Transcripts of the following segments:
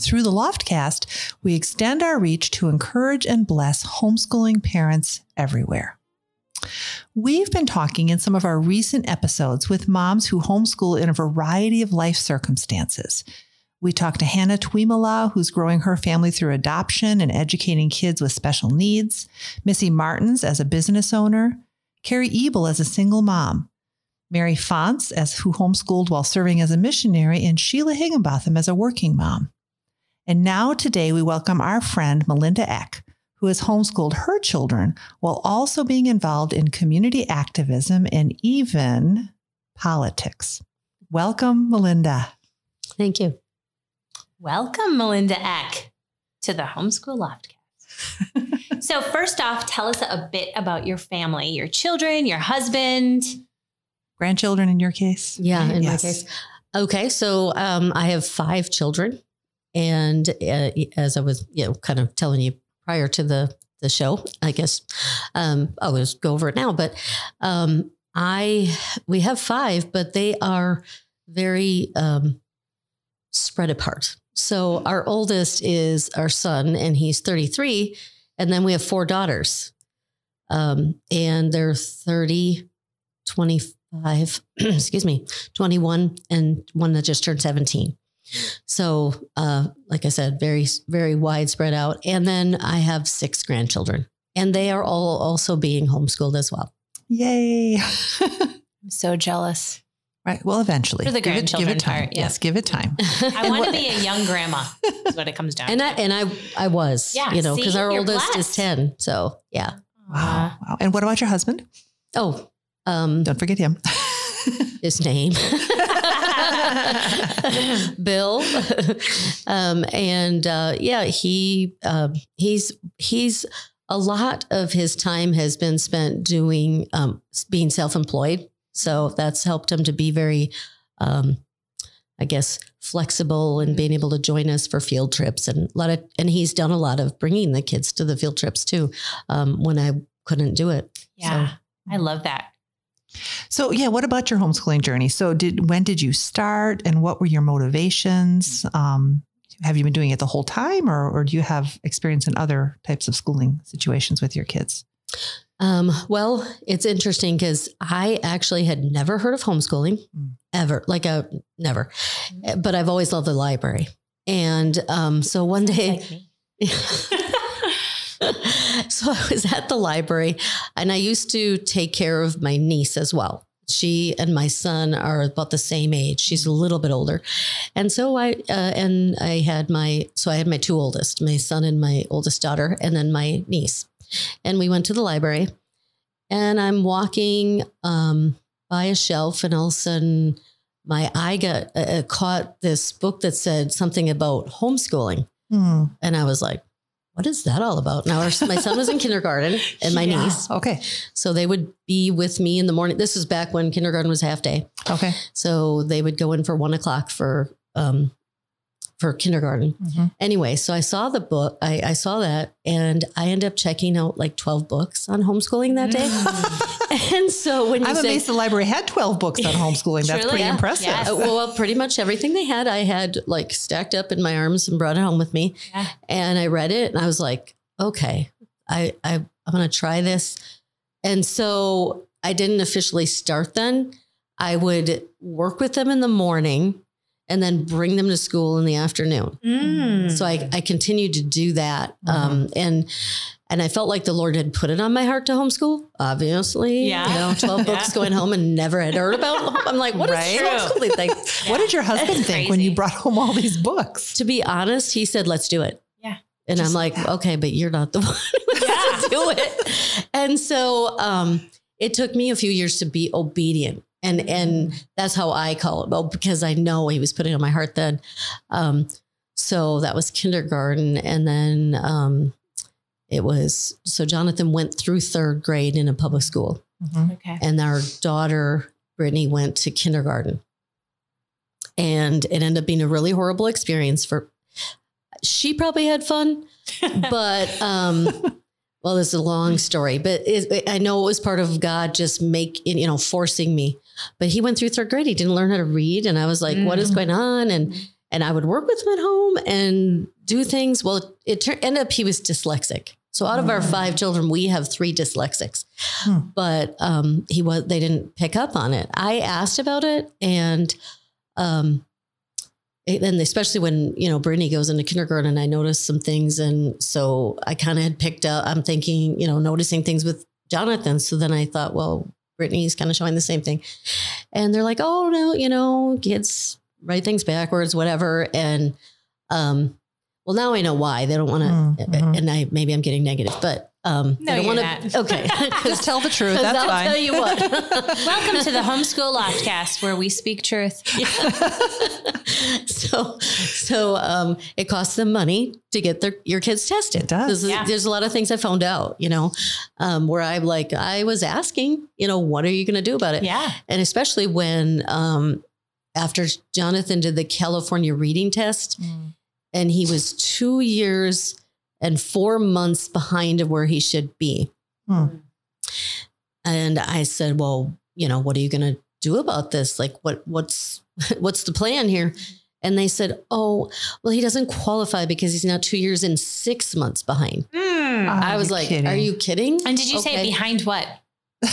Through the Loftcast, we extend our reach to encourage and bless homeschooling parents everywhere. We've been talking in some of our recent episodes with moms who homeschool in a variety of life circumstances. We talked to Hannah Twimala, who's growing her family through adoption and educating kids with special needs, Missy Martins as a business owner, Carrie Ebel as a single mom, Mary Fonts as who homeschooled while serving as a missionary, and Sheila Higginbotham as a working mom. And now today we welcome our friend Melinda Eck, who has homeschooled her children while also being involved in community activism and even politics. Welcome, Melinda. Thank you. Welcome, Melinda Eck, to the Homeschool Loftcast. so, first off, tell us a bit about your family, your children, your husband, grandchildren in your case. Yeah, in yes. my case. Okay, so um, I have five children. And uh, as I was, you know, kind of telling you prior to the the show, I guess um, I'll just go over it now. But um, I we have five, but they are very um, spread apart. So our oldest is our son, and he's 33, and then we have four daughters, um, and they're 30, 25, excuse me, 21, and one that just turned 17. So, uh, like I said, very, very widespread out. And then I have six grandchildren, and they are all also being homeschooled as well. Yay. I'm so jealous. Right. Well, eventually. For the grandchildren give it, give it time. Part, yeah. Yes, give it time. I want to be a young grandma. Is what it comes down. And to. I and I I was. Yeah. You know, because our oldest blessed. is ten. So yeah. Wow. wow. And what about your husband? Oh, um, don't forget him. his name. Bill. um, and uh, yeah, he uh, he's he's a lot of his time has been spent doing um, being self-employed. So that's helped him to be very, um, I guess, flexible and being able to join us for field trips and a lot of. And he's done a lot of bringing the kids to the field trips too um, when I couldn't do it. Yeah, so. I love that. So yeah, what about your homeschooling journey? So did when did you start, and what were your motivations? Um, have you been doing it the whole time, or, or do you have experience in other types of schooling situations with your kids? Um, well, it's interesting because I actually had never heard of homeschooling mm. ever, like a never, mm. but I've always loved the library. And um, so one day, so I was at the library and I used to take care of my niece as well. She and my son are about the same age. She's a little bit older. And so I, uh, and I had my, so I had my two oldest, my son and my oldest daughter, and then my niece. And we went to the library and I'm walking um, by a shelf and all of a sudden my eye got uh, uh caught this book that said something about homeschooling. Hmm. And I was like, what is that all about? Now, our, my son was in kindergarten and my yeah. niece. Okay. So they would be with me in the morning. This was back when kindergarten was half day. Okay. So they would go in for one o'clock for um, for kindergarten. Mm-hmm. Anyway, so I saw the book, I, I, saw that, and I ended up checking out like 12 books on homeschooling that day. Mm. and so when you I'm say, amazed the library had 12 books on homeschooling. That's pretty yeah. impressive. Yes. Uh, well, pretty much everything they had, I had like stacked up in my arms and brought it home with me. Yeah. And I read it and I was like, okay, I, I, I'm going to try this. And so I didn't officially start then. I would work with them in the morning and then bring them to school in the afternoon. Mm. So I, I continued to do that. Mm-hmm. Um, and and I felt like the Lord had put it on my heart to homeschool. Obviously, yeah, you know, twelve books yeah. going home and never had heard about. I'm like, what right? is homeschooling thing? Yeah. What did your husband think when you brought home all these books? To be honest, he said, "Let's do it." Yeah, and I'm like, okay, but you're not the one who yeah. to do it. And so um, it took me a few years to be obedient and and that's how I call it. Well, because I know he was putting on my heart then. Um, so that was kindergarten, and then um, it was so Jonathan went through third grade in a public school, Mhm. Okay. and our daughter Brittany went to kindergarten, and it ended up being a really horrible experience for. She probably had fun, but um, well, it's a long story. But it, I know it was part of God just make you know forcing me. But he went through third grade. He didn't learn how to read, and I was like, "What is Mm. going on?" And and I would work with him at home and do things. Well, it turned ended up he was dyslexic. So out of our Mm. five children, we have three dyslexics. Hmm. But um, he was they didn't pick up on it. I asked about it, and um, and especially when you know Brittany goes into kindergarten, I noticed some things, and so I kind of had picked up. I'm thinking, you know, noticing things with Jonathan. So then I thought, well, Brittany's kind of showing the same thing, and they're like, oh no, you know, kids write things backwards, whatever, and um, well, now I know why they don't want to, Mm, mhm. and I maybe I'm getting negative, but um, No, they don't you're want to. Okay, Just tell the truth. That's I'll fine. tell you what. Welcome to the Homeschool Loftcast, where we speak truth. so so um, it costs them money to get their your kids tested. It does. There's, Yeah. there's a lot of things I found out, you know, um, where I'm like, I was asking, you know, what are you going to do about it? Yeah. And especially when um, after Jonathan did the California reading test, Mm. and he was two years and four months behind of where he should be. Hmm. And I said, well, you know, what are you going to do about this? Like, what, what's, what's the plan here? And they said, oh, well, he doesn't qualify because he's now two years and six months behind. Are I was like, kidding? are you kidding? And did you say behind what?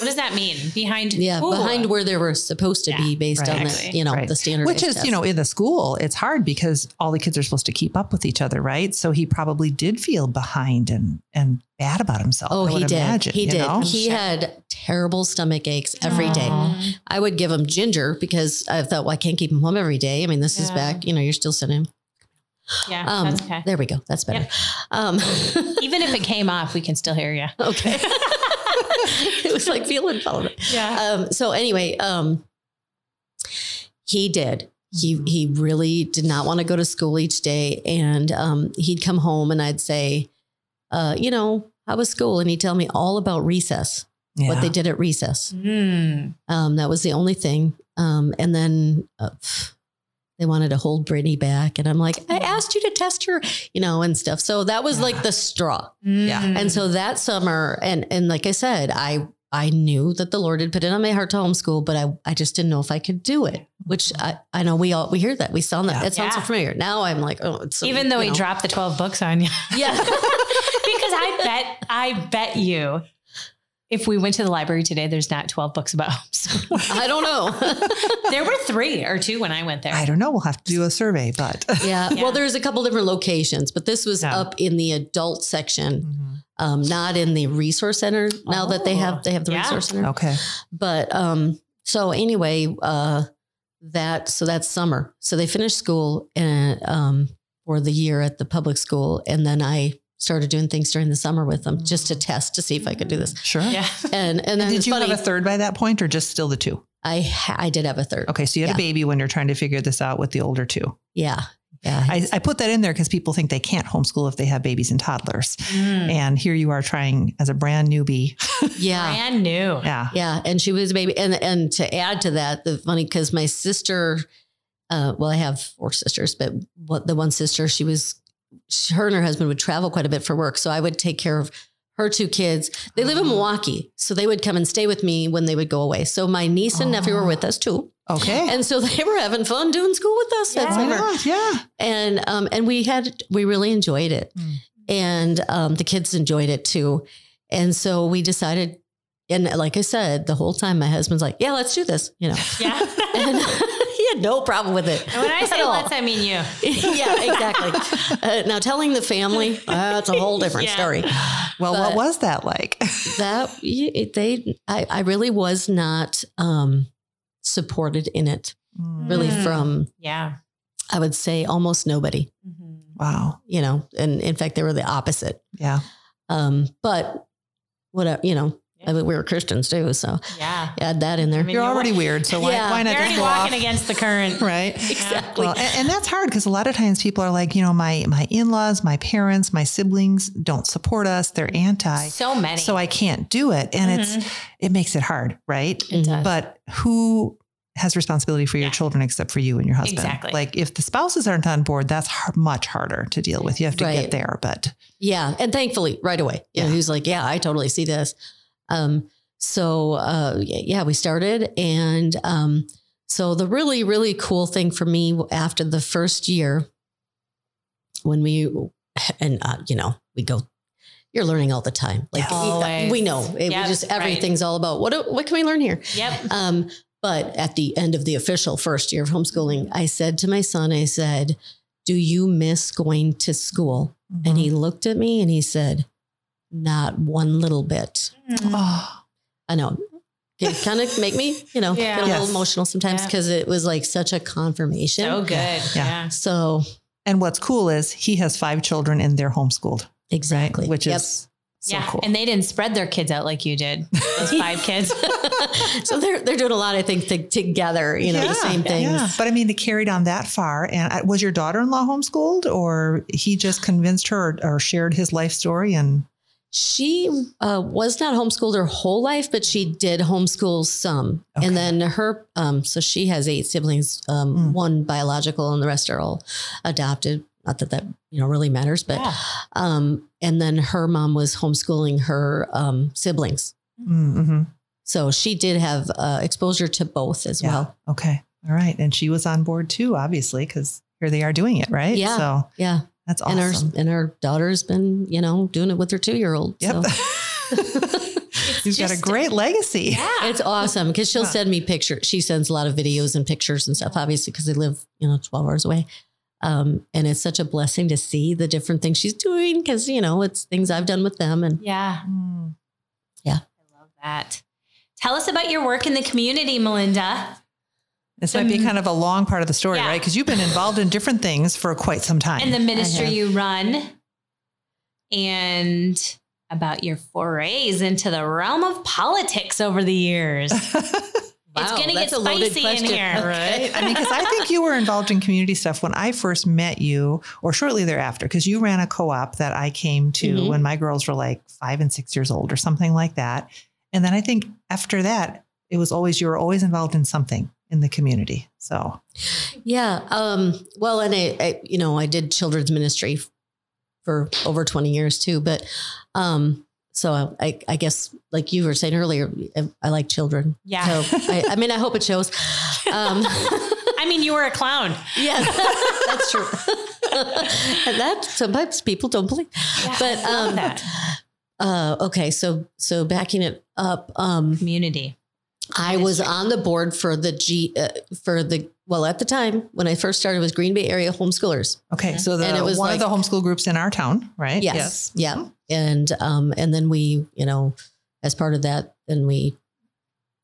What does that mean? Behind Yeah, Ooh. behind where they were supposed to Yeah, be based on the, you know, Right. the standard. Which is, you know, in the school, it's hard because all the kids are supposed to keep up with each other, right? So he probably did feel behind and and bad about himself. Oh, I he did. Imagine, he did. know? He Sure. had terrible stomach aches every day. Aw. I would give him ginger because I thought, well, I can't keep him home every day. I mean, this is back. You know, you're still sending him. Yeah, Um, that's okay. There we go. That's better. Yep. Um, Even if it came off, we can still hear you. okay. it was like feeling followed. Yeah. Um, so anyway, um, he did. He Mhm. he really did not want to go to school each day, and um, he'd come home and I'd say, uh, you know, how was school? And he'd tell me all about recess, what they did at recess. Mm. Um, that was the only thing. Um, and then uh, they wanted to hold Brittany back, and I'm like, I asked you to test her, you know, and stuff. So that was like the straw. Yeah. Mm. And so that summer, and and like I said, I I knew that the Lord had put it on my heart to homeschool, but I I just didn't know if I could do it. Which mm-hmm. I I know we all we hear that we sound that Yeah. it sounds so familiar. Now I'm like, oh, it's so, even though he know. dropped the 12 books on you. yeah. because I bet, I bet you, if we went to the library today, there's not 12 books about homeschool. I don't know. there were three or two when I went there. I don't know. We'll have to do a survey, but yeah. Yeah. Well, there's a couple different locations, but this was Yeah. up in the adult section. Mhm. um, not in the resource center now that they Oh, have they have the yeah. resource center. okay. But um, so anyway, uh, that so that's summer. So they finished school and um, for the year at the public school, and then I started doing things during the summer with them just to test to see if I could do this. Sure. yeah. And and then Did you funny, have a third by that point, or just still the two? I ha- I did have a third. Okay, so you had Yeah. a baby when you're trying to figure this out with the older two. Yeah, yeah. I, I put that in there because people think they can't homeschool if they have babies and toddlers. Mm. And here you are trying as a brand newbie. yeah. Brand new. Yeah. Yeah, and she was a baby, and and to add to that, the funny because my sister, uh, well, I have four sisters, but what the one sister, she was, she, her and her husband would travel quite a bit for work, so I would take care of her two kids. They live in Oh. Milwaukee, so they would come and stay with me when they would go away. So my niece and nephew were Oh. with us too, Okay. and so they were having fun doing school with us Yeah. Why summer not? Yeah. and um and we had we really enjoyed it Mm. and um the kids enjoyed it too and so we decided and like i said the whole time my husband's like yeah let's do this you know Yeah. and he had no problem with it And when I At say all. let's, I mean you. yeah exactly uh, now telling the family uh, that's a whole different Yeah. story Well, But- what was that like? that they I, I really was not um supported in it really Mm. from Yeah. i would say almost nobody Mhm. Wow. you know and in fact they were the opposite Yeah. Um, but whatever, you know, I mean, we were Christians too, so Yeah. add that in there. mean, You're you're already weird, so why, Yeah. why not You're just already go walking off? against the current. Right. exactly. Well, and, and that's hard because a lot of times people are like, you know, my my in-laws, my parents, my siblings don't support us. They're anti. So many. So I can't do it. And mm-hmm. it's it makes it hard, right? It does. But who has responsibility for your Yeah. children except for you and your husband? Exactly. Like if the spouses aren't on board, that's har much harder to deal with. You have to Right. get there, but Yeah, and thankfully, right away, yeah, Yeah. he was like, "Yeah, I totally see this." Um, so uh, yeah, we started, and um, so the really, really cool thing for me after the first year, when we and uh, you know we go, you're learning all the time. Like Always. we know, it, Yep, we just right. everything's all about what do- what can we learn here. Yep. Um, but at the end of the official first year of homeschooling, I said to my son, I said, "Do you miss going to school?" And Mm-hmm. he looked at me and he said, Not one little bit. oh, I know. It kind of make me, you know, Yeah. get a Yes. little emotional sometimes Yeah. because it was like such a confirmation. So good. Yeah. Yeah. So and what's cool is he has five children and they're homeschooled, exactly. which Yep. is so yeah. cool. And they didn't spread their kids out like you did. Those five kids. so they're they're doing a lot, I think, to, together, you know, the Yeah, same things. Yeah. But I mean, they carried on that far. And was your daughter-in-law homeschooled, or he just convinced her, or, or shared his life story? And She uh, was not homeschooled her whole life, but she did homeschool some. Okay. And then her, um, so she has eight siblings, um, Mm. one biological and the rest are all adopted. Not that that, you know, really matters, but, Yeah. um, and then her mom was homeschooling her um, siblings. mm-hmm. So she did have uh, exposure to both as yeah. well. Okay. All right. And she was on board too, obviously, because here they are doing it, right? Yeah. So Yeah. That's awesome. And our, and our daughter's been, you know, doing it with her two year old. Yep. So. He's got a great legacy. Yeah. It's awesome because she'll send me pictures. She sends a lot of videos and pictures and stuff, obviously, because they live, you know, 12 hours away. Um, and it's such a blessing to see the different things she's doing because, you know, it's things I've done with them. And yeah. Yeah. I love that. Tell us about your work in the community, Melinda. This might be kind of a long part of the story, Yeah. right? Because you've been involved in different things for quite some time. and the ministry you run and about your forays into the realm of politics over the years. Wow, gonna get spicy in question. here. right? I mean, because I think you were involved in community stuff when I first met you, or shortly thereafter, because you ran a co-op that I came to Mhm. when my girls were like five and six years old, or something like that. And then I think after that, it was always you were always involved in something in the community. So Yeah. Um, well, and I, I, you know, I did children's ministry for over 20 years too. But um, so I, I guess, like you were saying earlier, I, I like children. Yeah. So I, I mean, I hope it shows. Um, I mean, you were a clown. Yes, that's true. and that sometimes people don't believe. But I love um, that. uh, okay, so so backing it up, um, community. I was on the board for the G uh, for the well at the time when I first started was Green Bay area homeschoolers. okay, so the And it was one like- of the homeschool groups in our town, right? Yes, yeah, and um, and then we, you know, as part of that, then we.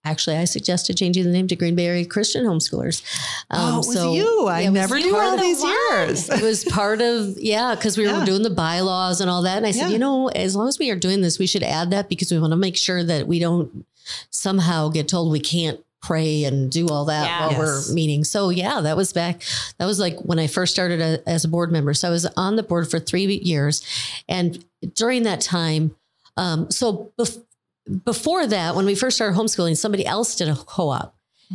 Actually, I suggested changing the name to Green Bay Area Christian Homeschoolers. Um, oh, it was you. I yeah, never knew all these one. years. it was part of yeah because we Yeah. were doing the bylaws and all that and i said Yeah. you know as long as we are doing this we should add that because we want to make sure that we don't somehow get told we can't pray and do all that Yeah. while Yes. we're meeting. So yeah that was back that was like when i first started a, as a board member. So i was on the board for three years and during that time um, so bef- before that when we first started homeschooling somebody else did a co-op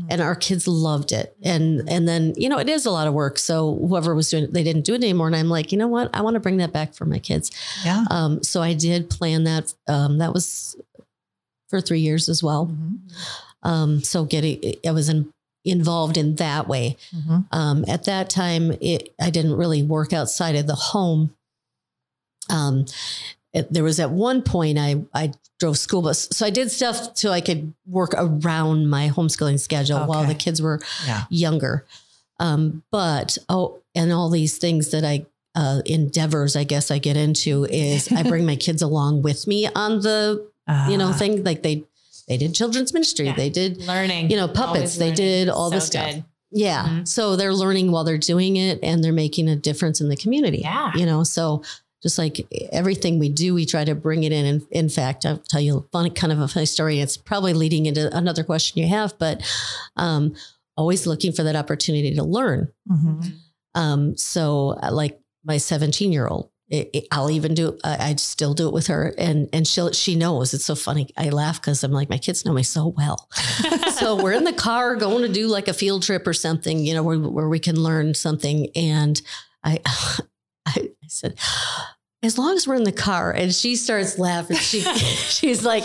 and our kids loved it. And and then you know it is a lot of work. So whoever was doing it they didn't do it anymore and i'm like you know what? I want to bring that back for my kids. Yeah. um, so i did plan that um, that was for three years as well Mhm. um, so getting i was in, involved in that way Mhm. um, at that time it, i didn't really work outside of the home um, it- there was at one point I, I drove school bus so i did stuff so i could work around my homeschooling schedule while the kids were Yeah. younger um, but oh and all these things that i uh, endeavors i guess i get into is i bring my kids along with me on the you know Ah. thing like they they did children's ministry Yeah. they did Learning. you know, puppets, they did all So this stuff. good. Yeah. Mhm. So they're learning while they're doing it and they're making a difference in the community. Yeah. You know, so just like everything we do, we try to bring it in. And in fact, I'll tell you a funny kind of a funny story. It's probably leading into another question you have, but um, always looking for that opportunity to learn. Mhm. Um, so uh, like my 17 year old, I'll even do. I I still do it with her, and and she she knows. It's so funny. I laugh because I'm like my kids know me so well. so we're in the car going to do like a field trip or something, you know, where where we can learn something. And I I said, as long as we're in the car, and she starts laughing. She she's like,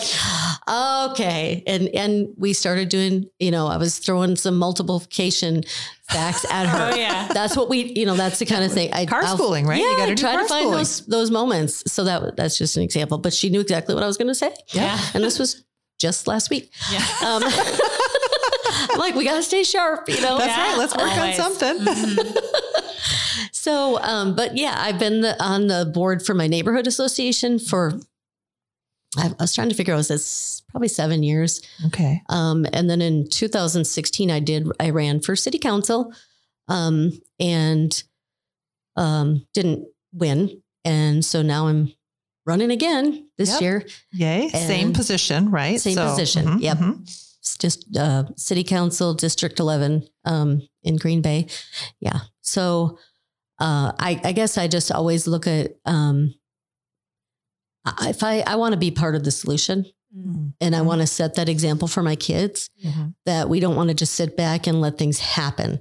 okay, and and we started doing. You know, I was throwing some multiplication facts at her. Oh yeah. That's what we, you know, that's the kind of thing. I, Car I'll- schooling, right? Yeah, You gotta try to find those those moments. So that that's just an example. But she knew exactly what I was going to say, Yeah. and this was just last week. Yeah. Um, I'm like, we got to stay sharp, you know. That's Yeah, right. Let's work always. on something. Mhm. So, um, but yeah, I've been the, on the board for my neighborhood association for. I was trying to figure out was this probably seven years, Okay. um, and then in 2016 I did I ran for city council, um, and um, didn't win, and so now I'm running again this Yep. year. Yay. Same position, right? Same position, mhm, yep. mhm. It's just uh, city council district 11 um, in green bay yeah so uh, I, I guess i just always look at um, if i, I want to be part of the solution Mhm. and i Mhm. want to set that example for my kids Mhm. that we don't want to just sit back and let things happen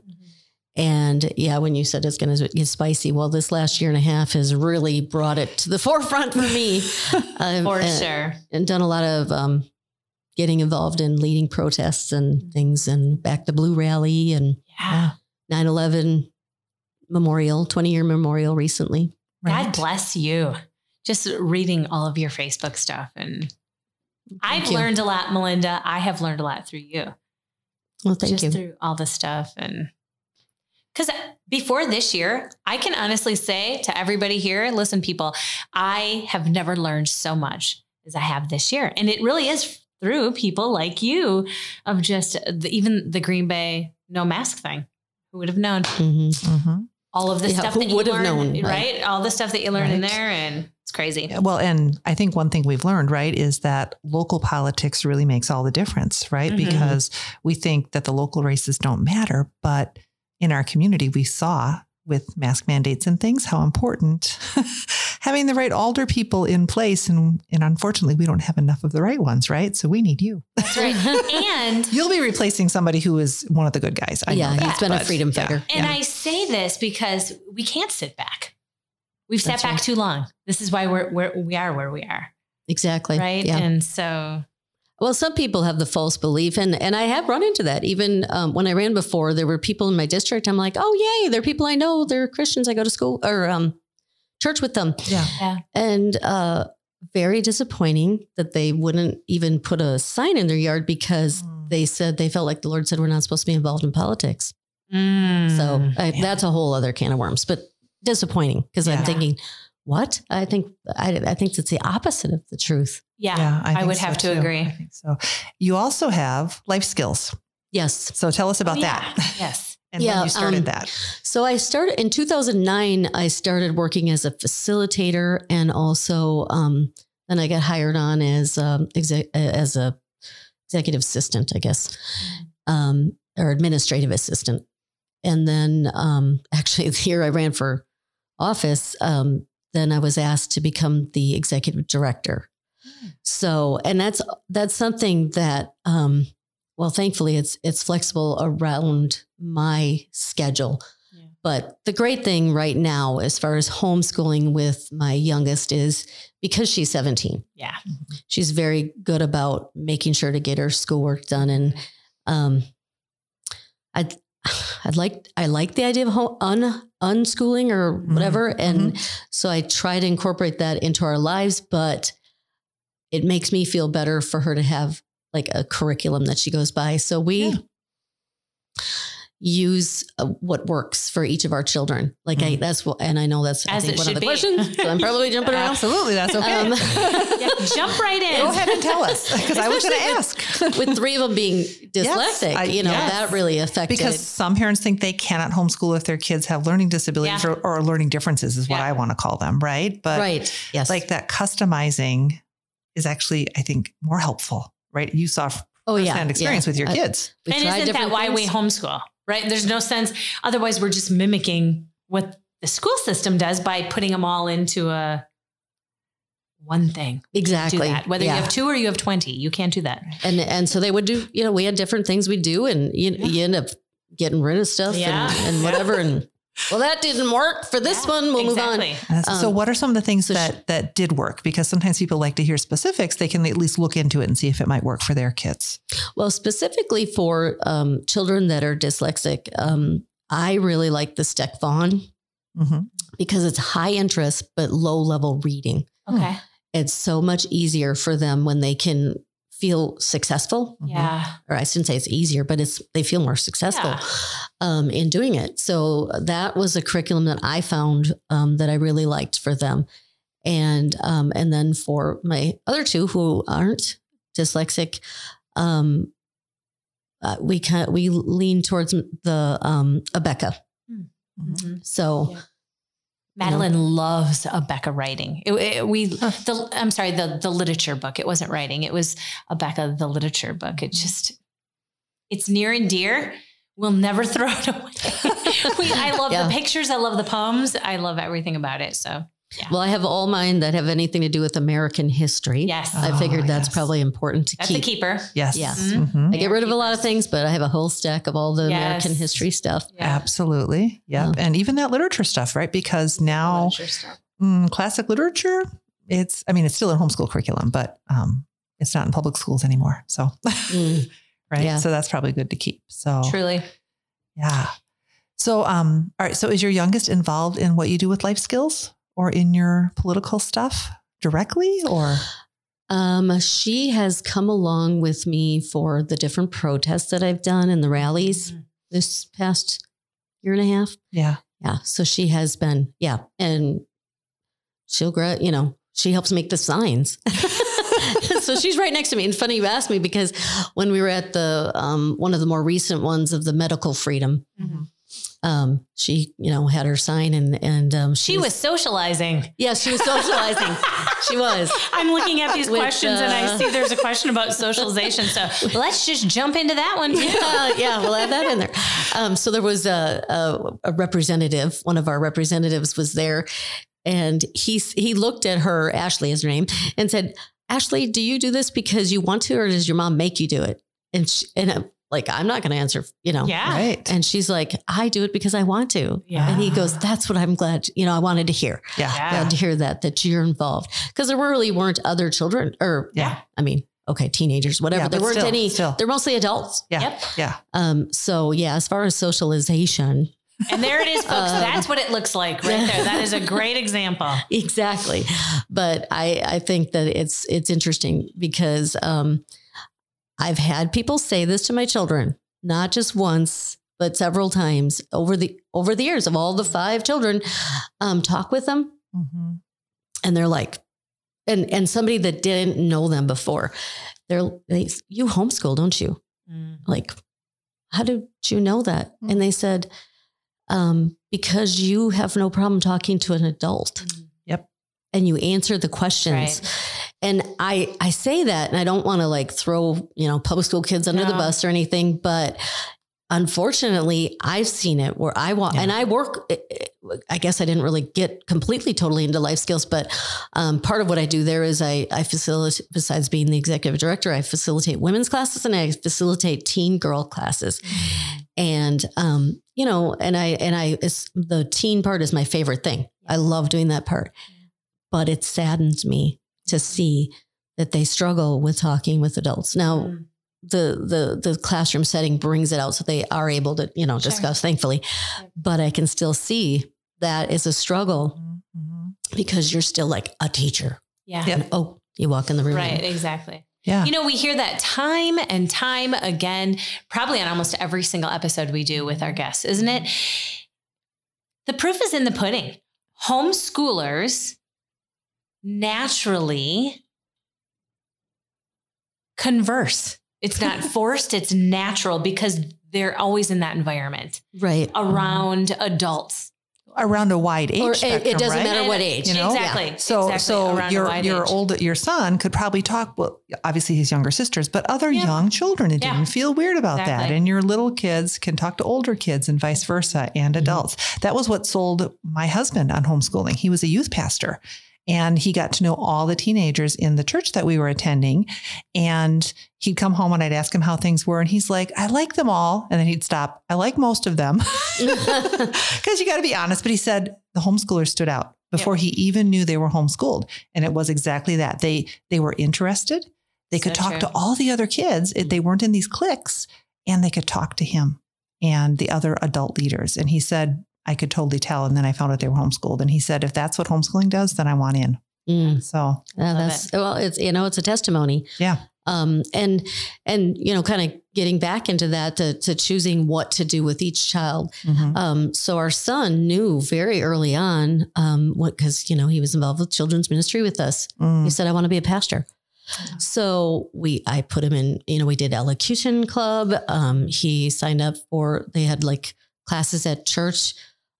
and yeah when you said it's going to get spicy well this last year and a half has really brought it to the forefront for me Um, For and- sure. and done a lot of um, getting involved in leading protests and things and back the blue rally and Yeah. 9-11 memorial 20 year memorial recently Right. God bless you. Just reading all of your Facebook stuff. And I've you. learned a lot, Melinda. I have learned a lot through you. well thank just you through all the stuff. And because before this year, I can honestly say to everybody here, listen, people, I have never learned so much as I have this year. And it really is through people like you of just the, even the Green Bay no mask thing. Who would have known? Mhm. Mhm. All of the Yeah, stuff who that you would have learn, known, right? All the stuff that you learn in there, and it's crazy. Well, and I think one thing we've learned, right, is that local politics really makes all the difference, right? Mhm. Because we think that the local races don't matter, but in our community, we saw with mask mandates and things how important having the right alder people in place, and and unfortunately, we don't have enough of the right ones, right? So we need you. That's right. and You'll be replacing somebody who is one of the good guys. I yeah know he's that, been a but freedom yeah, fighter and yeah. I say this because we can't sit back. We've sat That's back right. too long. This is why we're where we are where we are, exactly right? yeah And so, Well, some people have the false belief, and and I have run into that. Even um, when I ran before, there were people in my district. I'm like, oh yay, they're people I know. They're Christians. I go to school or um, church with them, yeah. and uh, very disappointing that they wouldn't even put a sign in their yard because Mm. they said they felt like the Lord said we're not supposed to be involved in politics. So Mm. I, yeah. that's a whole other can of worms, but disappointing because Yeah. I'm thinking, what? I think I, I think it's the opposite of the truth. yeah, I, think would so have to too. agree. I think so. You also have life skills. Yes. So tell us about Oh, yeah. that Yes. and Yeah, when you started um, that. So I started in 2009. I started working as a facilitator, and also um, then I got hired on as um, exec- as a executive assistant, I guess, um, or administrative assistant. And then um, actually, the year I ran for office, um, then I was asked to become the executive director. So, and that's that's something that, um, well, thankfully, it's it's flexible around my schedule. Yeah. But the great thing right now, as far as homeschooling with my youngest, is because she's 17, Yeah. she's very good about making sure to get her schoolwork done. And um, I'd I'd like I like the idea of home, un unschooling or mm-hmm, whatever, mm-hmm. and so I try to incorporate that into our lives. But it makes me feel better for her to have like a curriculum that she goes by. So we, Yeah. Use uh, what works for each of our children. Like I, Mhm. that's what, and I know that's I think one of the be. questions. So I'm probably jumping around. Absolutely, that's okay. Um, Yeah, jump right in. Go ahead and tell us because I was going to ask. with three of them being dyslexic, I- you know, yes. that really affected. Because some parents think they cannot homeschool if their kids have learning disabilities Yeah. or, or learning differences, is what Yeah. I want to call them, right? But right. Yes. like that customizing is actually, I think, more helpful, right? You saw oh yeah. firsthand experience yeah. with your kids. we and isn't that different why we homeschool? Right? There's no sense. Otherwise, we're just mimicking what the school system does by putting them all into a one thing. Exactly that. Whether yeah. you have two or you have twenty, you can't do that. and and so they would do you know we had different things we do and you, Yeah. you end up getting rid of stuff Yeah. and, and whatever and well that didn't work for this Yeah, one we'll exactly. And so, Um, what are some of the things so sh- that that did work? Because sometimes people like to hear specifics. They can at least look into it and see if it might work for their kids. well specifically for um, children that are dyslexic um, i really like the Steck-Vaughn hmm because it's high interest but low level reading Okay. it's so much easier for them when they can feel successful Yeah. or I shouldn't say it's easier, but it's they feel more successful Yeah. um, in doing it. So that was a curriculum that I found um, that I really liked for them, and um, and then for my other two who aren't dyslexic, um, uh, we kind we lean towards the um, Abeka. Mhm. So Yeah. Madeline loves Abeka writing. It, it- we, the, I'm sorry, the the literature book. It wasn't writing. It was Abeka the literature book. It just, it's near and dear. We'll never throw it away. we, I love Yeah. the pictures. I love the poems. I love everything about it. So well, I have all mine that have anything to do with American history. yes, Oh, I figured that's yes. probably important to that's keep. That's a keeper. Yes. Yeah. Mhm. I get rid of a lot of things, but I have a whole stack of all the American history stuff. Absolutely. Yep. Yeah. And even that literature stuff, right? Because now Literature stuff. mm, classic literature, it's, I mean, it's still in homeschool curriculum, but um, it's not in public schools anymore. So, Mm. right. Yeah. So that's probably good to keep. So, Truly. yeah. So, um, all right. So is your youngest involved in what you do with life skills or in your political stuff directly or? Um, she has come along with me for the different protests that I've done and the rallies Mhm. this past year and a half. Yeah. Yeah. So she has been, yeah. And she'll, gra- you know, she helps make the signs. so she's right next to me. And funny you asked me because when we were at the, um, one of the more recent ones of the medical freedom, Mhm. Um, she, you know, had her sign and, and, um, She was socializing. Yes, she was socializing. she was. I'm looking at these With, questions and I uh, see there's a question about socialization. So let's just jump into that one. yeah, yeah, we'll add that in there. Um, so there was a, a, a representative. One of our representatives was there, and he he looked at her, Ashley is her name, and said, "Ashley, do you do this because you want to, or does your mom make you do it?" And she, and I'm like, I'm not going to answer, you know. Yeah. Right. And she's like, I do it because I want to. Yeah. And he goes, That's what I'm glad, you know, I wanted to hear. Yeah. Yeah. Glad to hear that, that you're involved. Because there really weren't other children, or, Yeah. I mean, okay, teenagers, whatever. Yeah, there weren't still, any, still. they're mostly adults. Yeah. Yep. Yeah. Um, so yeah, as far as socialization, And there it is, folks. Um, That's what it looks like right there. That is a great example. exactly. But I, I think that it's it's interesting because um, I've had people say this to my children, not just once, but several times over the over the years of all the five children. Um, talk with them, Mhm. and they're like, and and somebody that didn't know them before, they're they, you homeschool, don't you? like, how did you know that? Hmm. And they said, um, because you have no problem talking to an adult Yep. and you answer the questions. And I, I say that, and I don't want to like throw, you know, public school kids under the bus or anything, but unfortunately, I've seen it where I want, Yeah. and I work. I guess I didn't really get completely totally into life skills, but um, part of what I do there is I, I facilitate. Besides being the executive director, I facilitate women's classes and I facilitate teen girl classes, and um, you know, and I and I it's, the teen part is my favorite thing. I love doing that part, but it saddens me to see that they struggle with talking with adults now Mm. the the the classroom setting brings it out so they are able to you know Sure. discuss thankfully Yep. but i can still see that is a struggle Mhm. because you're still like a teacher Yeah. Yep. Oh you walk in the room Right. Exactly. Yeah. You know, we hear that time and time again, probably on almost every single episode we do with our guests, isn't it? The proof is in the pudding. Homeschoolers naturally converse. It's not forced, it's natural because they're always in that environment Right. around adults. Around a wide age Or it, spectrum, it doesn't right? matter what age. You know? exactly. So, exactly, so around your your age. old your son could probably talk. Well, obviously his younger sisters, but other Yeah. young children. It Yeah. didn't feel weird about that. And your little kids can talk to older kids, and vice versa, Mm-hmm. and adults. That was what sold my husband on homeschooling. He was a youth pastor, and he got to know all the teenagers in the church that we were attending. And he'd come home, and I'd ask him how things were, and he's like, "I like them all," and then he'd stop. I like most of them. Because you got to be honest. But he said the homeschoolers stood out before he even knew they were homeschooled. And it was exactly that. They they were interested. They could So talk true. to all the other kids. If They weren't in these cliques and they could talk to him and the other adult leaders. And he said, I could totally tell. And then I found out they were homeschooled. And he said, if that's what homeschooling does, then I want in. Mm. So Love that's well, it's you know, it's a testimony. Yeah. Um, and and you know, kind of getting back into that to, to choosing what to do with each child. mhm. Um, so our son knew very early on, um, what because you know he was involved with children's ministry with us. He Mm. said, "I want to be a pastor." So we, I put him in. You know, we did elocution club. Um, he signed up for. They had like classes at church,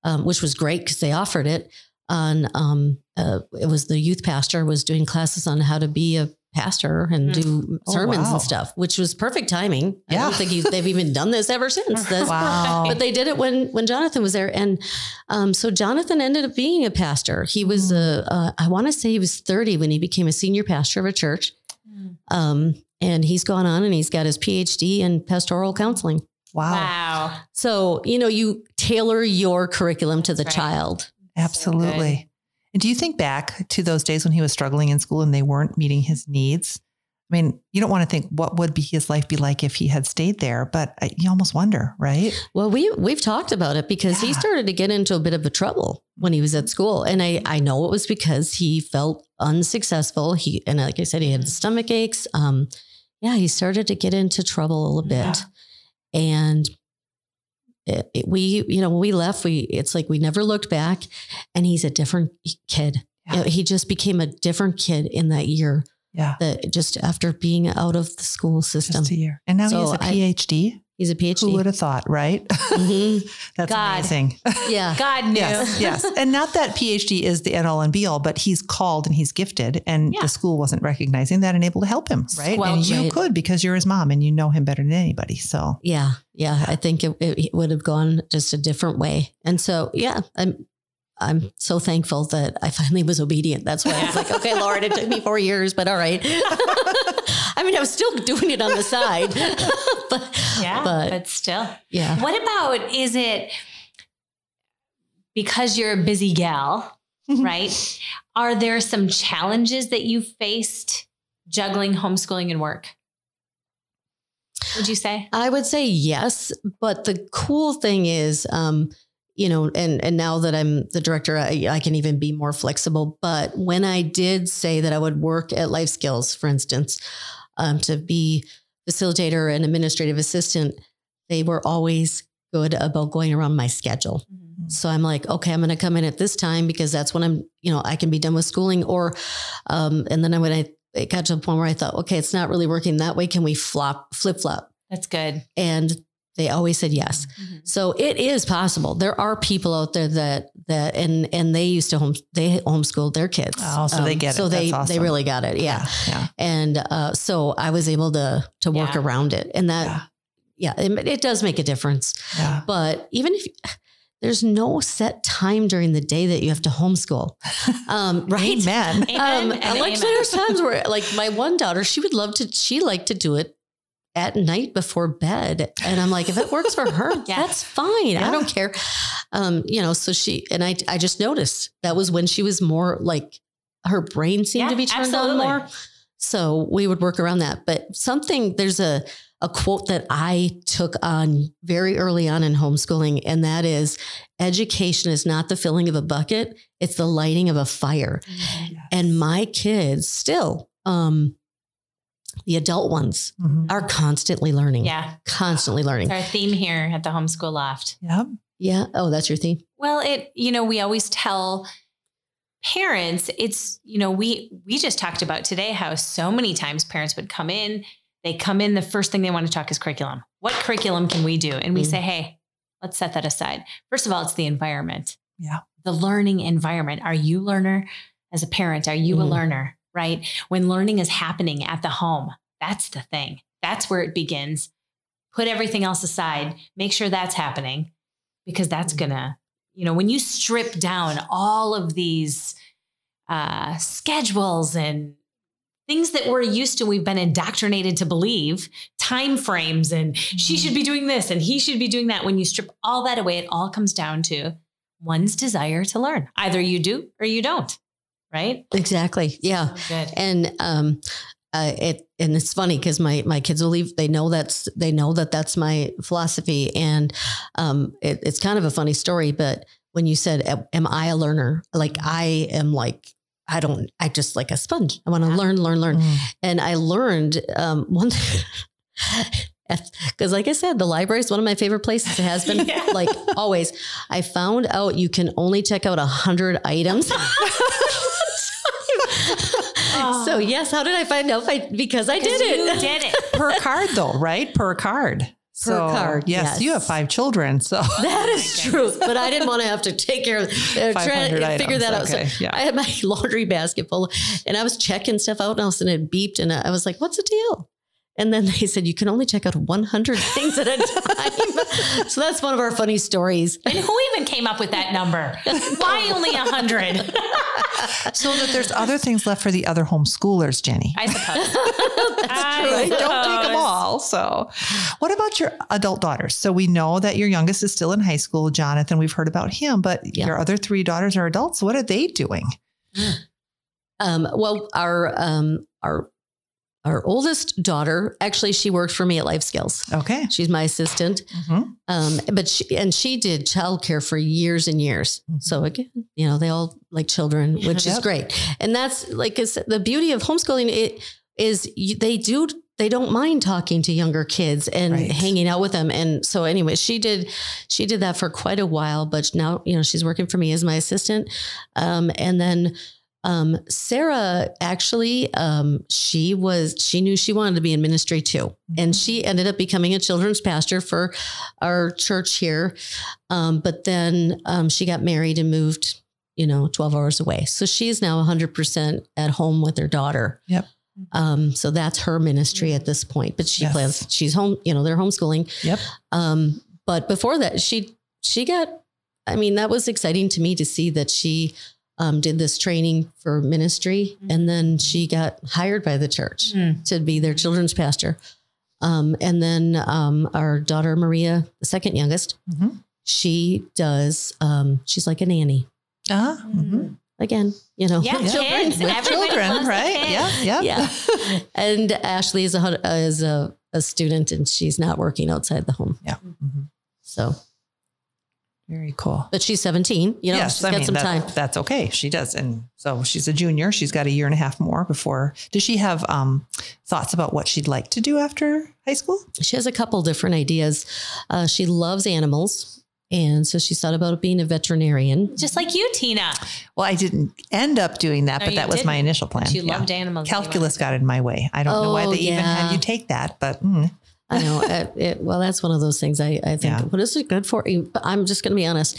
um, which was great because they offered it. On um, uh, it was the youth pastor was doing classes on how to be a pastor and Mm. do Oh, sermons wow. and stuff, which was perfect timing. Yeah. I don't think he, they've even done this ever since. That's, Wow. but they did it when when Jonathan was there, and um, so Jonathan ended up being a pastor. He was a, uh, I want to say he was thirty when he became a senior pastor of a church, Mm. um, and he's gone on and he's got his PhD in pastoral counseling. Wow. Wow. So you know you tailor your curriculum to the right. child. Absolutely. and do you think back to those days when he was struggling in school and they weren't meeting his needs? I mean, you don't want to think what would be his life be like if he had stayed there, but you almost wonder, right? Well, we we've talked about it because he started to get into a bit of a trouble when he was at school, and I I know it was because he felt unsuccessful. He and like I said, he had stomach aches. Um, yeah, he started to get into trouble a little bit, Yeah. And it, it- we you know when we left, we it's like we never looked back, and he's a different kid. Yeah. He just became a different kid in that year. Yeah. That just after being out of the school system, Just a year. And now So he has a I- PhD. He's a PhD. Who would have thought, right? Mhm. That's God. amazing. Yeah. God knew. yes, yes. And not that PhD is the end all and be all, but he's called and he's gifted, and Yeah. the school wasn't recognizing that and able to help him, right? and you it. could because you're his mom and you know him better than anybody. So Yeah, yeah. I think it, it would have gone just a different way. And so, yeah, I'm I'm so thankful that I finally was obedient. That's why I was like, okay, Lord, it took me four years, but all right. I mean, I was still doing it on the side, but Yeah, but, but still. yeah, What about is it because you're a busy gal, right? Are there some challenges that you faced juggling homeschooling and work? Would you say? I would say yes. But the cool thing is, um, you know, and and now that I'm the director, I, I can even be more flexible. But when I did say that I would work at Life Skills, for instance, um, to be facilitator and administrative assistant, they were always good about going around my schedule. So I'm like, okay, I'm going to come in at this time because that's when I'm, you know, I can be done with schooling. Or, um, and then I when I it got to a point where I thought, okay, it's not really working that way. Can we flop flip flop? That's good. And they always said yes. So it is possible. There are people out there that that and and they used to home they homeschooled their kids. Um, Oh, so they get it. So they That's they awesome. really got it. Yeah. yeah. And uh, so I was able to to work Yeah. around it, and that yeah, it, it does make a difference. Yeah. But even if there's no set time during the day that you have to homeschool, um, right? Amen. Um, Amen like amen. there's times where, like my one daughter, she would love to. She liked to do it at night before bed, and I'm like, if it works for her, Yeah. that's fine. Yeah. I don't care. Um, you know, so she and I. I just noticed that was when she was more like her brain seemed Yeah, to be turned absolutely. on more. So we would work around that. But something there's a a quote that I took on very early on in homeschooling, and that is education is not the filling of a bucket, it's the lighting of a fire. And my kids still, um, the adult ones Mhm. are constantly learning. Yeah. Constantly learning. It's our theme here at the homeschool loft. Yep. Yeah. Oh, that's your theme. Well, it, you know, we always tell parents, it's, you know, we we just talked about today how so many times parents would come in, they come in, the first thing they want to talk is curriculum. What curriculum can we do? And we Mm. say, hey, let's set that aside. First of all, it's the environment. Yeah. The learning environment. Are you a learner? As a parent, are you a Mhm. learner? Right? When learning is happening at the home, that's the thing. That's where it begins. Put everything else aside. Make sure that's happening because that's Mhm. gonna, you know, when you strip down all of these uh, schedules and things that we're used to, we've been indoctrinated to believe, time frames, and she should be doing this and he should be doing that. When you strip all that away, it all comes down to one's desire to learn. Either you do or you don't, right? Exactly. Yeah. Good. And um, uh, it and it's funny because my my kids will leave. They know that's they know that that's my philosophy, and um, it, it's kind of a funny story. But when you said, "Am- "Am I a learner?" Like I am like. I don't, I just like a sponge. I want to Yeah. learn, learn, learn. Mm. And I learned um, one thing, because like I said, the library is one of my favorite places. It has been Yeah. like always. I found out you can only check out a hundred items. so yes, how did I find out? I, because I did it. You it. did it. per card though, right? Per card. So, card, Yes, you have five children. So That is true, but I didn't want to have to take care of uh, try 500 to figure items, that out. okay, So yeah. I had my laundry basket full, and I was checking stuff out, and all of a sudden it beeped, and I was like, "What's the deal?" And then they said you can only check out 100 things at a time. so that's one of our funny stories. And who even came up with that number? Why only a hundred? so that there's other things left for the other homeschoolers, Jenny. I suppose. I Right? Don't take them all. So, what about your adult daughters? So, we know that your youngest is still in high school, Jonathan. We've heard about him, but Yeah. your other three daughters are adults. What are they doing? Um, well, our um, our our oldest daughter actually she worked for me at Life Skills. Okay. She's my assistant. Mhm. Um, but she and she did childcare for years and years. Mhm. So again, you know, they all like children, which is great. And that's like I said, the beauty of homeschooling. It is you, they do they don't mind talking to younger kids and Right. hanging out with them. And so anyway, she did she did that for quite a while. But now you know she's working for me as my assistant. Um, and then. Um, Sarah actually, um, she was, she knew she wanted to be in ministry too. And she ended up becoming a children's pastor for our church here. Um, but then um, she got married and moved, you know, 12 hours away. So she is now 100% at home with her daughter. Yep. Um, so that's her ministry at this point. But she Yes. plans, she's home, you know, they're homeschooling. Yep. Um, but before that, she, she got, I mean, that was exciting to me to see that she um, did this training for ministry and then she got hired by the church Hmm. to be their children's pastor. Um, and then um, our daughter Maria, the second youngest, Mhm. she does. Um, she's like a nanny Ah, again. You know, Yeah, with kids. With children, right? kids. Yeah, yeah, Yeah. and Ashley is a uh, is a, a student, and she's not working outside the home. Yeah. Mhm. So, Very cool. but she's seventeen. You know, yes, she's I got mean some that- time. that's okay. She does, and so she's a junior. She's got a year and a half more before. Does she have um, thoughts about what she'd like to do after high school? She has a couple different ideas. Uh, she loves animals, and so she thought about being a veterinarian. Just like you, Tina. Well, I didn't end up doing that, No, but that was my didn't. initial plan. But you Yeah. loved animals. Calculus got in my way. I don't know why Oh, they even had you take that, but mm, I know. it, it, well, that's one of those things. I, I think. Yeah. What is it good for? But I'm just going to be honest.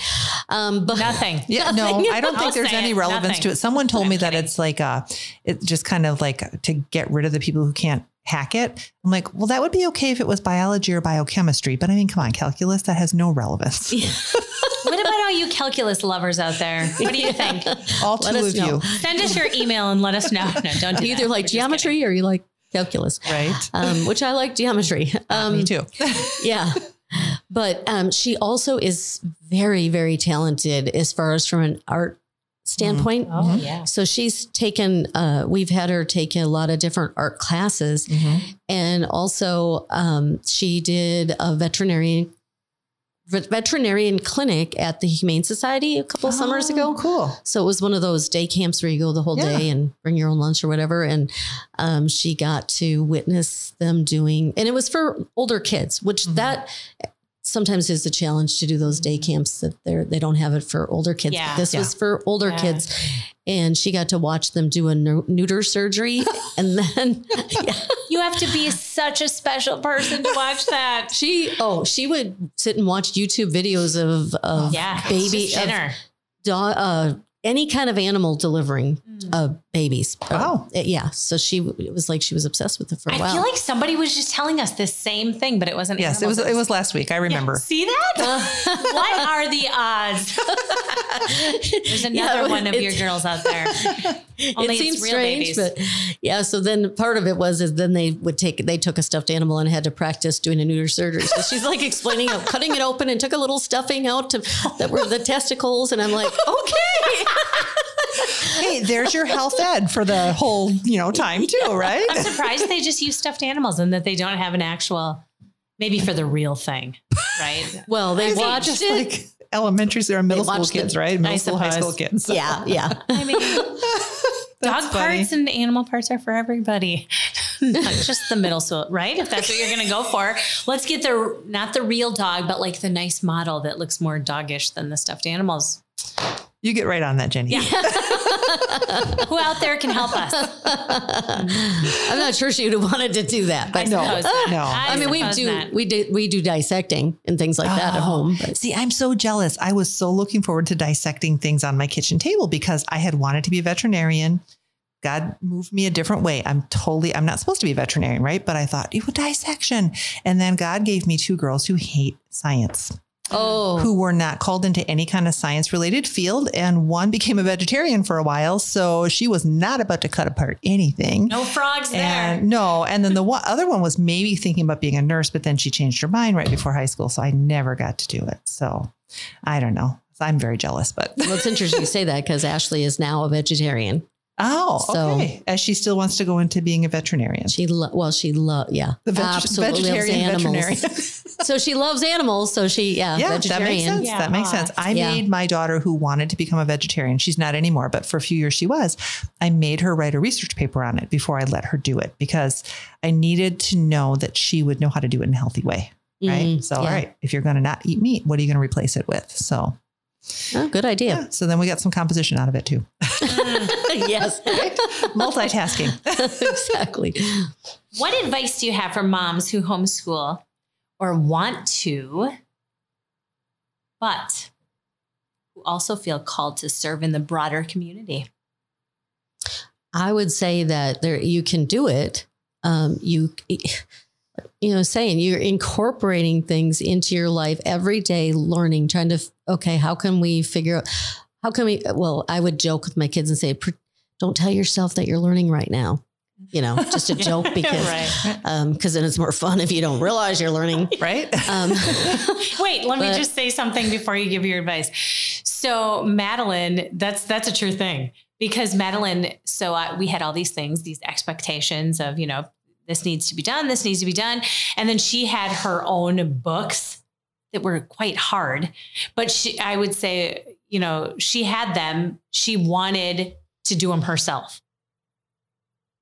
Um, but Nothing. yeah, no, I don't I'll think there's any relevance nothing. to it. Someone told I'm me that it's like uh it's just kind of like to get rid of the people who can't hack it. I'm like, well, that would be okay if it was biology or biochemistry, but I mean, come on, calculus that has no relevance. What about all you calculus lovers out there? What do you think? All Let two us of know. you, Send us your email and let us know. No, don't do either that. like We're geometry or you like calculus, right? um, which I like geometry. Um, me too. yeah. But um, she also is very, very talented as far as from an art standpoint. kidding. Oh, yeah. So she's taken, uh, we've had her take a lot of different art classes. Mhm. And also, um, she did a veterinarian vet- veterinarian clinic at the Humane Society a couple summers Oh, ago. Cool. So it was one of those day camps where you go the whole Yeah. day and bring your own lunch or whatever. And um, she got to witness them doing, and it was for older kids, which Mhm. that sometimes is a challenge to do those day camps that they're they don't have it for older kids. Yeah. This Yeah. was for older Yeah. kids, and she got to watch them do a neuter surgery, and then yeah, You have to be such a special person to watch that. she oh she would sit and watch YouTube videos of of Yeah, baby just of dinner. uh, any kind of animal delivering Mm. uh, babies. Wow. Uh, yeah. So she it was like she was obsessed with it for a I while. I feel like somebody was just telling us this same thing, but it wasn't. Yes, it was. animals. It was last week. I Yeah, remember. See that? what are the odds? There's another Yeah, one of your girls out there. Only it it's seems real strange, babies. but yeah. So then part of it was is then they would take they took a stuffed animal and had to practice doing a neuter surgery. So she's like explaining how cutting it open and took a little stuffing out to that were the testicles, and I'm like, okay, hey, there's your health ed for the whole you know time too, right? I'm surprised they just use stuffed animals and that they don't have an actual, maybe for the real thing, right? well they it watched just it. like elementary or middle school kids, it. right? Middle I school, high school suppose. kids. yeah, yeah. I mean, dog funny. parts and animal parts are for everybody, not just the middle school, right? If that's what you're going to go for, let's get the not the real dog, but like the nice model that looks more doggish than the stuffed animals. You get right on that, Jenny. Yeah. Who out there can help us? I'm not sure she would have wanted to do that, but No, no. I I mean, we do not. we do we do dissecting and things like that at Oh. home. But See, I'm so jealous. I was so looking forward to dissecting things on my kitchen table because I had wanted to be a veterinarian. God moved me a different way. I'm totally, I'm not supposed to be a veterinarian, right? But I thought, you would dissection. And then God gave me two girls who hate science, oh, who were not called into any kind of science related field. And one became a vegetarian for a while. So she was not about to cut apart anything. No frogs there. And no, and then the one, other one was maybe thinking about being a nurse, but then she changed her mind right before high school. So I never got to do it. So I don't know. I'm very jealous, but well, it's interesting you say that because Ashley is now a vegetarian. Oh, So- okay. As she still wants to go into being a veterinarian. She lo- well, she love yeah, The veg- absolutely vegetarian loves animals. veterinarian. so she loves animals. So she yeah, yeah, that makes sense. Yeah. That makes sense. I Yeah. made my daughter who wanted to become a vegetarian. She's not anymore, but for a few years she was. I made her write a research paper on it before I let her do it because I needed to know that she would know how to do it in a healthy way. Right. Mhm, so, yeah. all right, if you're going to not eat meat, what are you going to replace it with? So, Oh, good idea. yeah. So then we got some composition out of it too. yes, Multitasking. exactly. What advice do you have for moms who homeschool or want to, but who also feel called to serve in the broader community? I would say that there you can do it. Um, you you know saying you're incorporating things into your life every day, learning, trying to okay, how can we figure out how can we? Well, I would joke with my kids and say, "Pre- "Don't tell yourself that you're learning right now." You know, just a joke because right. um, because then it's more fun if you don't realize you're learning. right? Um, Wait, let me just say something before you give your advice. So, Madeline, that's that's a true thing because Madeline. So uh, we had all these things, these expectations of you know this needs to be done, this needs to be done, and then she had her own books that were quite hard. But she, I would say, you know, she had them. She wanted to do them herself.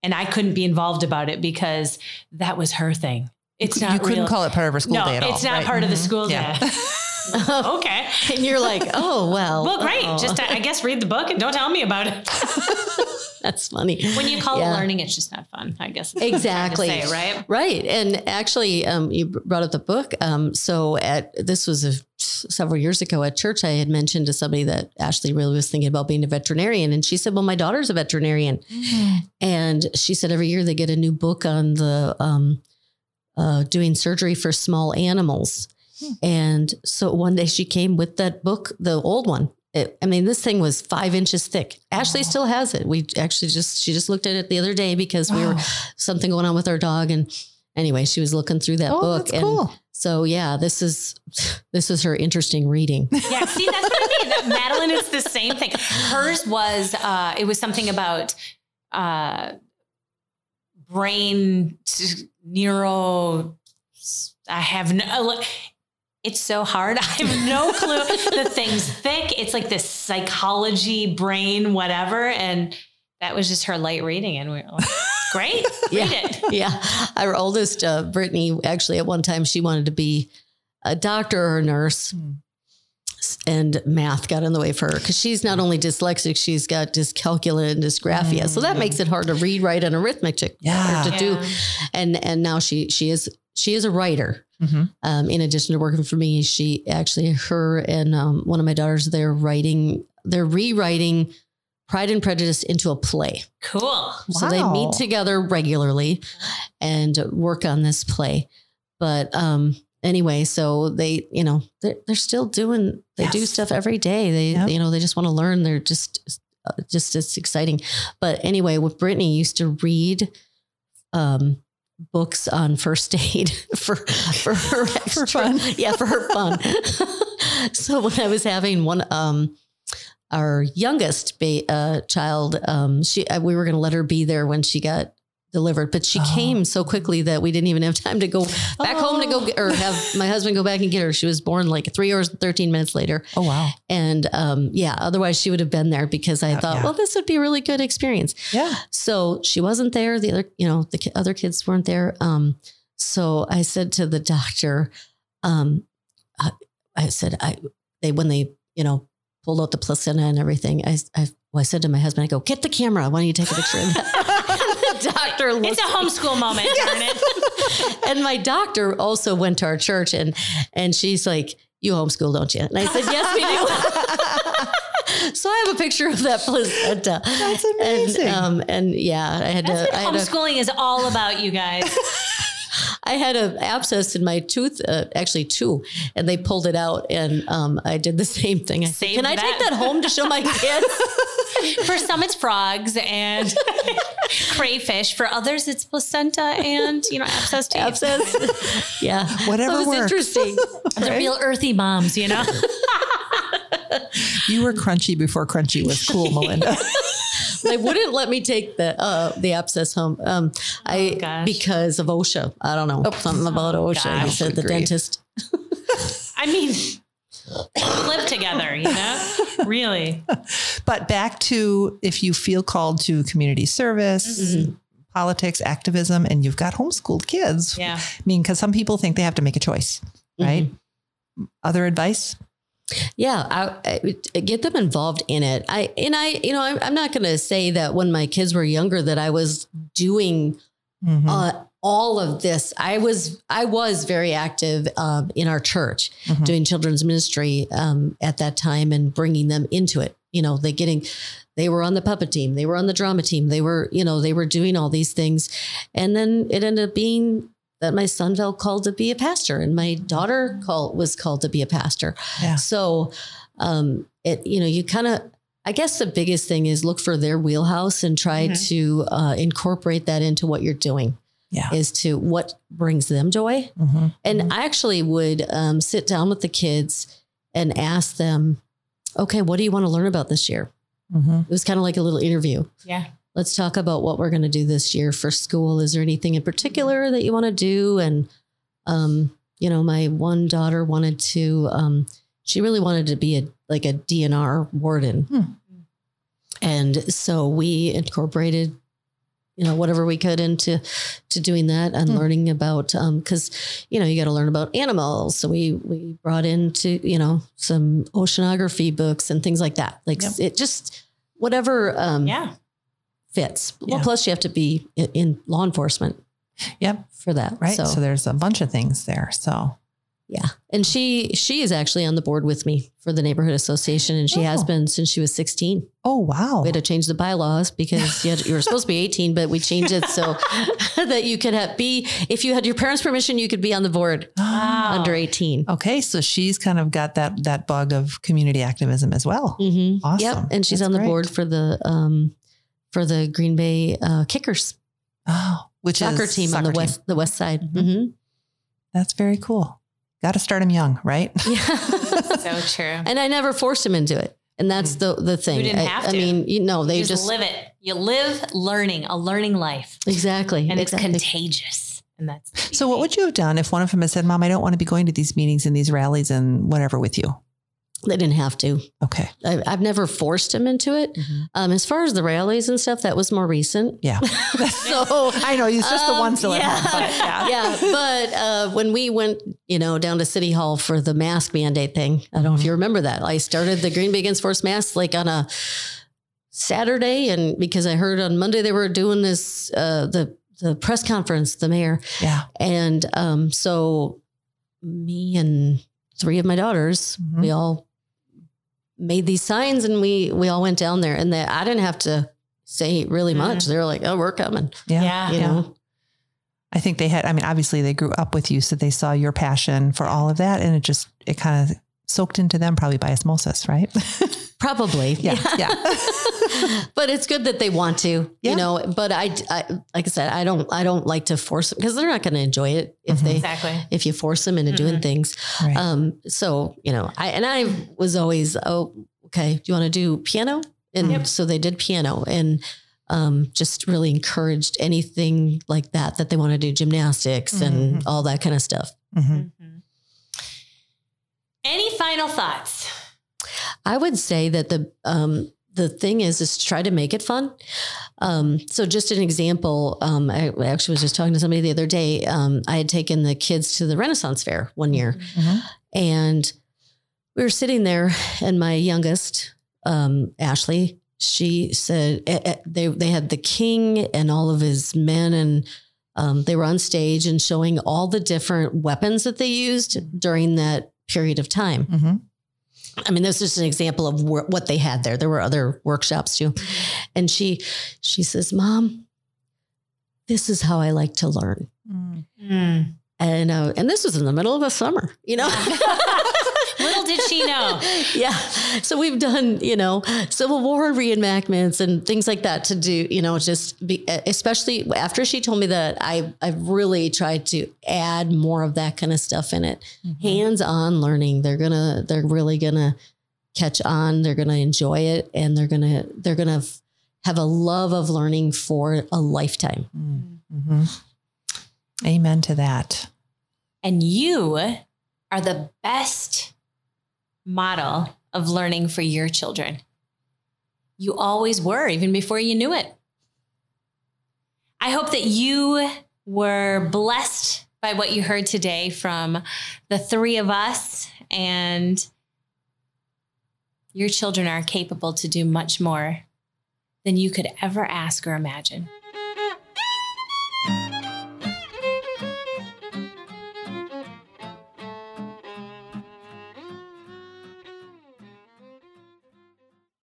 And I couldn't be involved about it because that was her thing. It's not. you couldn't real. call it part of her school no, day at all. it's not right? part of the Mhm. school Yeah. day. okay. and you're like, oh well. Well, great. uh-oh. Just I guess read the book and don't tell me about it. that's funny. When you call Yeah. it learning, it's just not fun. I guess. is what I'm trying to Exactly. Say, right. Right. And actually, um, you brought up the book. Um, so at this was a, several years ago at church, I had mentioned to somebody that Ashley really was thinking about being a veterinarian. And she said, Well, my daughter's a veterinarian. And she said every year they get a new book on the um, uh, doing surgery for small animals. Hmm. And so one day she came with that book, the old one. It, I mean, this thing was five inches thick. Ashley Wow. still has it. We actually just, she just looked at it the other day because we were something going on with our dog. And anyway, she was looking through that Oh, book. that's and cool. So yeah, this is, this is her interesting reading. Yeah. See, that's what I mean. That Madeline, it's the same thing. Hers was. uh It was something about uh brain t- neuro. I have no. It's so hard. I have no clue. the thing's thick. It's like this psychology, brain, whatever. And that was just her light reading. And we were like, great. Read Yeah. it. yeah. Our oldest, uh, Brittany, actually at one time she wanted to be a doctor or a nurse. Hmm. And math got in the way for her because she's not only dyslexic, she's got dyscalculia and dysgraphia. So that makes it hard to read, write, and arithmetic Yeah. to do. And and now she she is she is a writer. Mhm. Um, in addition to working for me, she actually her and um, one of my daughters they're writing they're rewriting Pride and Prejudice into a play. Cool. So they meet together regularly and work on this play. But um, anyway, so they, you know, they're, they're still doing, they do stuff every day. They, Yep. you know, they just want to learn. They're just, uh, just it's exciting. But anyway, with Brittany used to read um, books on first aid for for her extra, fun. Yeah, for her fun. so when I was having one, um, our youngest ba- uh, child, um, she uh, we were going to let her be there when she got delivered, but she Oh. came so quickly that we didn't even have time to go back home to go get, or have my husband go back and get her. She was born like three hours, thirteen minutes later, Oh wow. and um, yeah, otherwise she would have been there because I Oh, thought, yeah. well, this would be a really good experience. Yeah. So she wasn't there. The other, you know, the ki- other kids weren't there. Um, so I said to the doctor, um, I, I said, I, they, when they, you know, pulled out the placenta and everything, I, I, well, I said to my husband, I go, get the camera. Why don't you take a picture of that? the doctor looked It's a homeschool moment, darn it. and my doctor also went to our church and, and she's like, you homeschool, don't you? And I said, yes, we do. so I have a picture of that placenta. That's amazing. And, um, and yeah, I had That's to, what I had a, homeschooling is all about, you guys. I had an abscess in my tooth, uh, actually two, and they pulled it out, and um, I did the same thing. I said, "Can I that." take that home to show my kids?" For some, it's frogs and crayfish. For others, it's placenta and you know abscess teeth. abscess, yeah, Whatever That was works. interesting. They're real earthy moms, you know. You were crunchy before crunchy was cool, Melinda. They wouldn't let me take the uh, the abscess home. Um, I gosh. because of OSHA. I don't know something about OSHA. He said the Good grief. dentist. I mean, live together, you know. Really, but back to if you feel called to community service, Mm-hmm. politics, activism, and you've got homeschooled kids. yeah. I mean, because some people think they have to make a choice, right? Other advice? Yeah, I, I get them involved in it. I and I, you know, I'm, I'm not going to say that when my kids were younger that I was doing Mhm. uh, all of this. I was I was very active um, in our church, Mhm. doing children's ministry um, at that time and bringing them into it. You know, they getting they were on the puppet team, they were on the drama team, they were you know they were doing all these things, and then it ended up being that my son felt called to be a pastor, and my daughter called was called to be a pastor. Yeah. So, um, it you know you kind of. I guess the biggest thing is look for their wheelhouse and try Mhm. to uh, incorporate that into what you're doing Yeah. is to what brings them joy. Mhm. And I actually would um, sit down with the kids and ask them, okay, what do you want to learn about this year? Mhm. It was kind of like a little interview. Yeah. Let's talk about what we're going to do this year for school. Is there anything in particular that you want to do? And, um, you know, my one daughter wanted to, um, she really wanted to be a like a DNR warden. Hmm. And so we incorporated, you know, whatever we could into to doing that and Hmm. learning about um, because you know you got to learn about animals. So we we brought into you know some oceanography books and things like that. Like Yep. it just whatever um, Yeah. Fits. Well, plus you have to be in, in law enforcement Yep. for that, Right. So, So, there's a bunch of things there. So yeah, and she she is actually on the board with me for the neighborhood association, and she has Oh. been since she was sixteen. oh wow. We had to change the bylaws because you, had, you were supposed to be 18, but we changed it so that you could have, be, if you had your parents' permission, you could be on the board Wow. under 18. Okay, so she's kind of got that that bug of community activism as well. Mm-hmm. Awesome. Yep. And she's That's on the great. board for the, um, for the Green Bay uh, Kickers Oh, which soccer is team on soccer the west, the west side. Mhm. Mm-hmm. That's very cool. Got to start them young, right? Yeah. So true. and I never forced him into it. And that's the, the thing. You didn't I, have I mean, you know, they you just, just, live it. You live learning, a learning life, exactly. and it's contagious. And that's So, what would you have done if one of them had said, Mom, I don't want to be going to these meetings and these rallies and whatever with you? They didn't have to. Okay. I, I've never forced him into it. Um, as far as the rallies and stuff, that was more recent. Yeah. so I know it's just the Um, one still yeah. home. But yeah. yeah, but uh, when we went, you know, down to City Hall for the mask mandate thing, I don't know if you remember that. I started the Green Bay Against Force Masks like on a Saturday, and because I heard on Monday they were doing this uh, the the press conference, the mayor, Yeah. and um, so me and three of my daughters, Mhm. we all made these signs, and we we all went down there, and they, I didn't have to say really mm-hmm. much. They were like, "Oh, we're coming," Yeah. Yeah. you know. I think they had, I mean, obviously they grew up with you, so they saw your passion for all of that. And it just, it kind of soaked into them probably by osmosis, right? Probably, Yeah, yeah. but it's good that they want to, Yeah. you know. But I, I, like I said, I don't, I don't like to force them because they're not going to enjoy it if Mhm. they, Exactly. if you force them into doing Mhm. things. right. Um, so you know, I and I was always, oh, okay, do you want to do piano? And Yep. so they did piano and. Um, just really encouraged anything like that that they want to do gymnastics and Mhm. all that kind of stuff. Mhm. Mhm. Any final thoughts? I would say that the um, the thing is is to try to make it fun. Um, so just an example, um, I actually was just talking to somebody the other day. Um, I had taken the kids to the Renaissance Fair one year, Mhm. and we were sitting there, and my youngest, um, Ashley, she said eh, eh, they they had the king and all of his men, and um, they were on stage and showing all the different weapons that they used during that period of time. Mhm. I mean, this is just an example of wh- what they had there. There were other workshops too. And she she says, "Mom, this is how I like to learn." Mm. Mm. And uh, and this was in the middle of a summer, you know. Little did she know. yeah. So we've done, you know, Civil War reenactments and things like that to do, you know, just be, especially after she told me that I, I've really tried to add more of that kind of stuff in it. Hands on learning. They're going to, they're really going to catch on. They're going to enjoy it and they're going to, they're going to have a love of learning for a lifetime. Mm. Mhm. Amen to that. And you are the best model of learning for your children. You always were, even before you knew it. I hope that you were blessed by what you heard today from the three of us, and your children are capable to do much more than you could ever ask or imagine.